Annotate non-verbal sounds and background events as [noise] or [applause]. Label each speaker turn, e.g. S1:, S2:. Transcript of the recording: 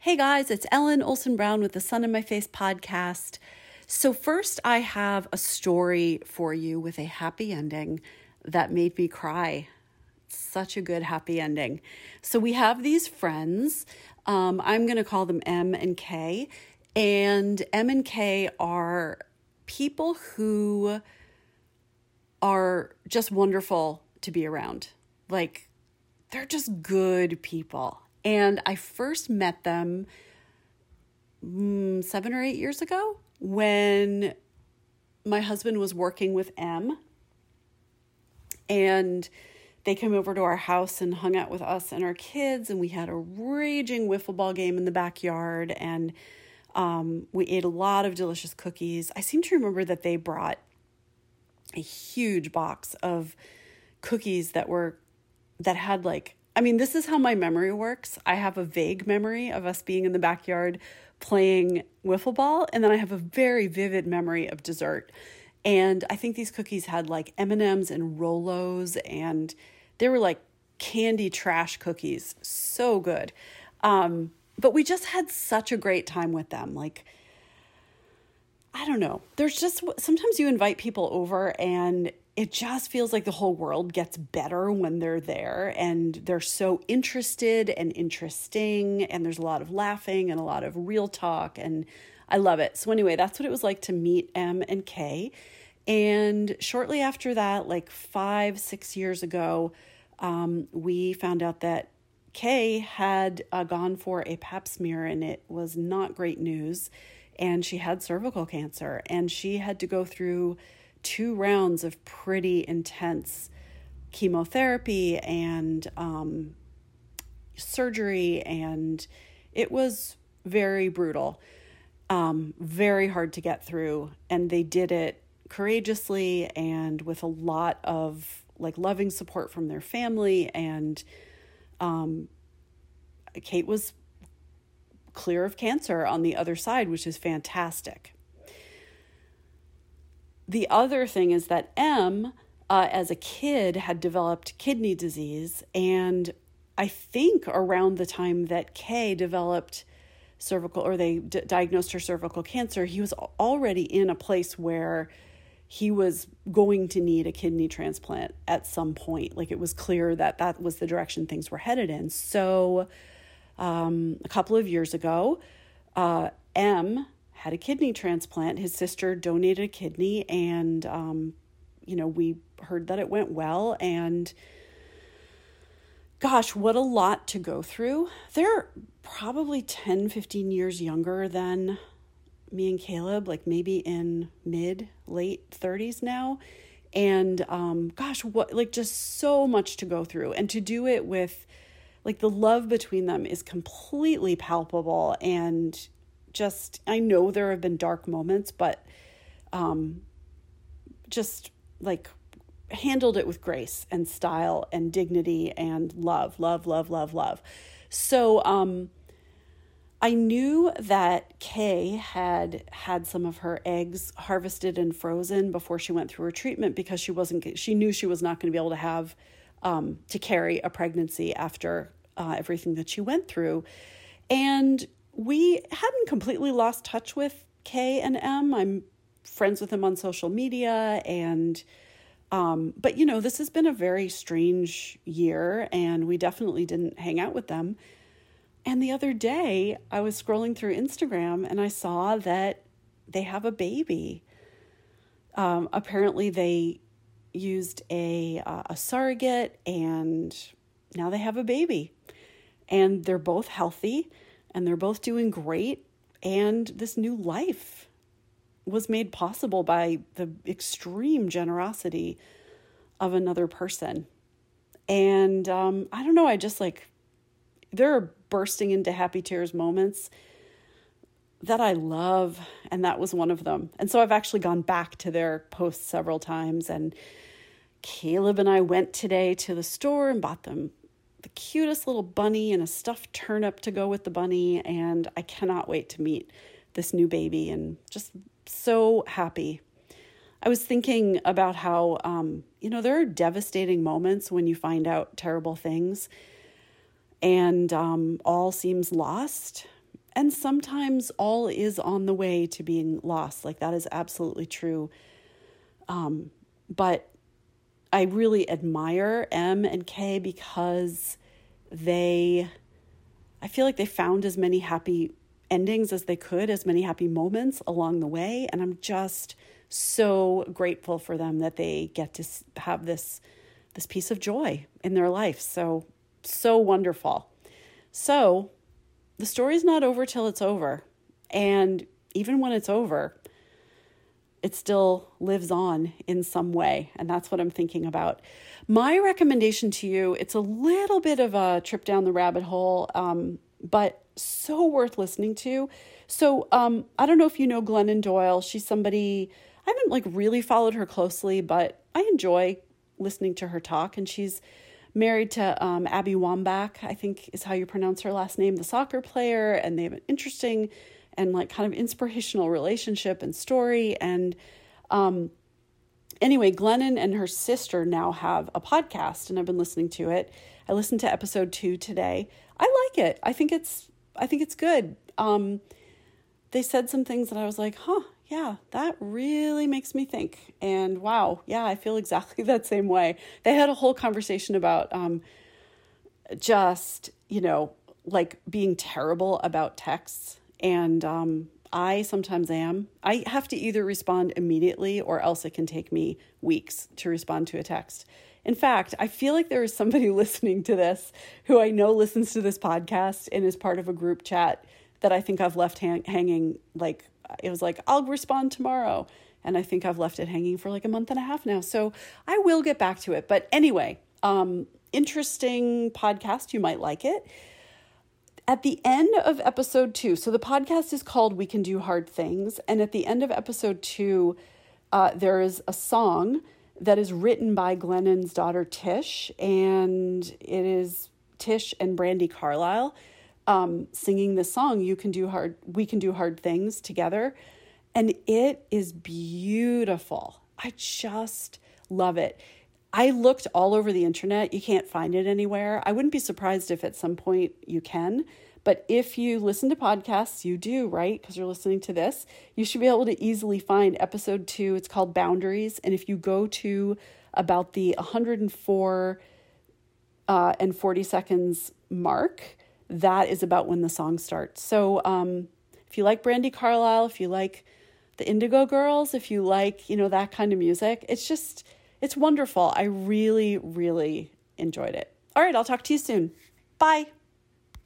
S1: Hey guys, it's Ellen Olson Brown with the Sun in My Face podcast. So, first, I have a story for you with a happy ending that made me cry. Such a good happy ending. So, we have these friends. Um, I'm going to call them M and K. And M and K are people who are just wonderful to be around. Like, they're just good people. And I first met them mm, seven or eight years ago when my husband was working with M. And they came over to our house and hung out with us and our kids. And we had a raging wiffle ball game in the backyard. And um, we ate a lot of delicious cookies. I seem to remember that they brought a huge box of cookies that were that had like I mean, this is how my memory works. I have a vague memory of us being in the backyard playing wiffle ball, and then I have a very vivid memory of dessert. And I think these cookies had like M&Ms and Rolos and they were like candy trash cookies. So good. Um, but we just had such a great time with them. Like I don't know. There's just sometimes you invite people over and it just feels like the whole world gets better when they're there and they're so interested and interesting and there's a lot of laughing and a lot of real talk and I love it. So anyway, that's what it was like to meet M and K. And shortly after that, like five, six years ago, um, we found out that Kay had uh, gone for a pap smear and it was not great news. And she had cervical cancer and she had to go through two rounds of pretty intense chemotherapy and um, surgery, and it was very brutal, um, very hard to get through. And they did it courageously and with a lot of like loving support from their family. And um, Kate was clear of cancer on the other side, which is fantastic. The other thing is that M, uh, as a kid, had developed kidney disease. And I think around the time that K developed cervical, or they d- diagnosed her cervical cancer, he was already in a place where he was going to need a kidney transplant at some point. Like it was clear that that was the direction things were headed in. So, um, a couple of years ago, uh, M had a kidney transplant. His sister donated a kidney, and, um, you know, we heard that it went well. And gosh, what a lot to go through. They're probably 10, 15 years younger than me and Caleb, like maybe in mid, late 30s now. And um, gosh, what, like, just so much to go through. And to do it with, like, the love between them is completely palpable and just I know there have been dark moments, but um just like handled it with grace and style and dignity and love, love, love, love, love. So um I knew that Kay had had some of her eggs harvested and frozen before she went through her treatment because she wasn't she knew she was not going to be able to have um, to carry a pregnancy after uh, everything that she went through. And we hadn't completely lost touch with K and M. I'm friends with them on social media and um, but you know, this has been a very strange year and we definitely didn't hang out with them. And the other day, I was scrolling through Instagram and I saw that they have a baby. Um, apparently, they used a uh, a surrogate, and now they have a baby, and they're both healthy and they're both doing great. And this new life was made possible by the extreme generosity of another person. And um, I don't know, I just like, there are bursting into happy tears moments that I love, and that was one of them. And so I've actually gone back to their posts several times. And Caleb and I went today to the store and bought them the cutest little bunny and a stuffed turnip to go with the bunny. And I cannot wait to meet this new baby and just so happy. I was thinking about how, um, you know, there are devastating moments when you find out terrible things and um, all seems lost. and sometimes all is on the way to being lost. Like that is absolutely true. Um, but I really admire M and K because they, I feel like they found as many happy endings as they could, as many happy moments along the way. And I'm just so grateful for them that they get to have this this piece of joy in their life. So so wonderful. So, the story's not over till it's over. And even when it's over, it still lives on in some way. And that's what I'm thinking about. My recommendation to you, it's a little bit of a trip down the rabbit hole, um, but so worth listening to. So um, I don't know if you know Glennon Doyle. She's somebody I haven't like really followed her closely, but I enjoy listening to her talk. And she's married to um, Abby Wambach, I think is how you pronounce her last name, the soccer player. And they have an interesting and like kind of inspirational relationship and story. And um, anyway, Glennon and her sister now have a podcast, and I've been listening to it. I listened to episode two today. I like it. I think it's I think it's good. Um, they said some things that I was like, huh, yeah, that really makes me think. And wow, yeah, I feel exactly [laughs] that same way. They had a whole conversation about um, just, you know, like being terrible about texts. And um, I sometimes am. I have to either respond immediately or else it can take me weeks to respond to a text. In fact, I feel like there is somebody [laughs] listening to this who I know listens to this podcast and is part of a group chat that I think I've left hang- hanging like it was like, I'll respond tomorrow. And I think I've left it hanging for like a month and a half now. So I will get back to it. But anyway, um, interesting podcast. You might like it. At the end of episode two, so the podcast is called We Can Do Hard Things. And at the end of episode two, uh, there is a song that is written by Glennon's daughter Tish, and it is Tish and Brandi Carlile um, singing the song you can do hard we can do hard things together and it is beautiful i just love it i looked all over the internet. You can't find it anywhere. I wouldn't be surprised if at some point you can. But if you listen to podcasts you do right? Because you're listening to this you should be able to easily find episode two. It's called boundaries. And if you go to about the 104 uh, and 40 seconds mark that is about when the song starts. So um, if you like Brandi Carlile, if you like the Indigo Girls, if you like, you know, that kind of music, it's just, it's wonderful. I really, really enjoyed it. All right, I'll talk to you soon. Bye.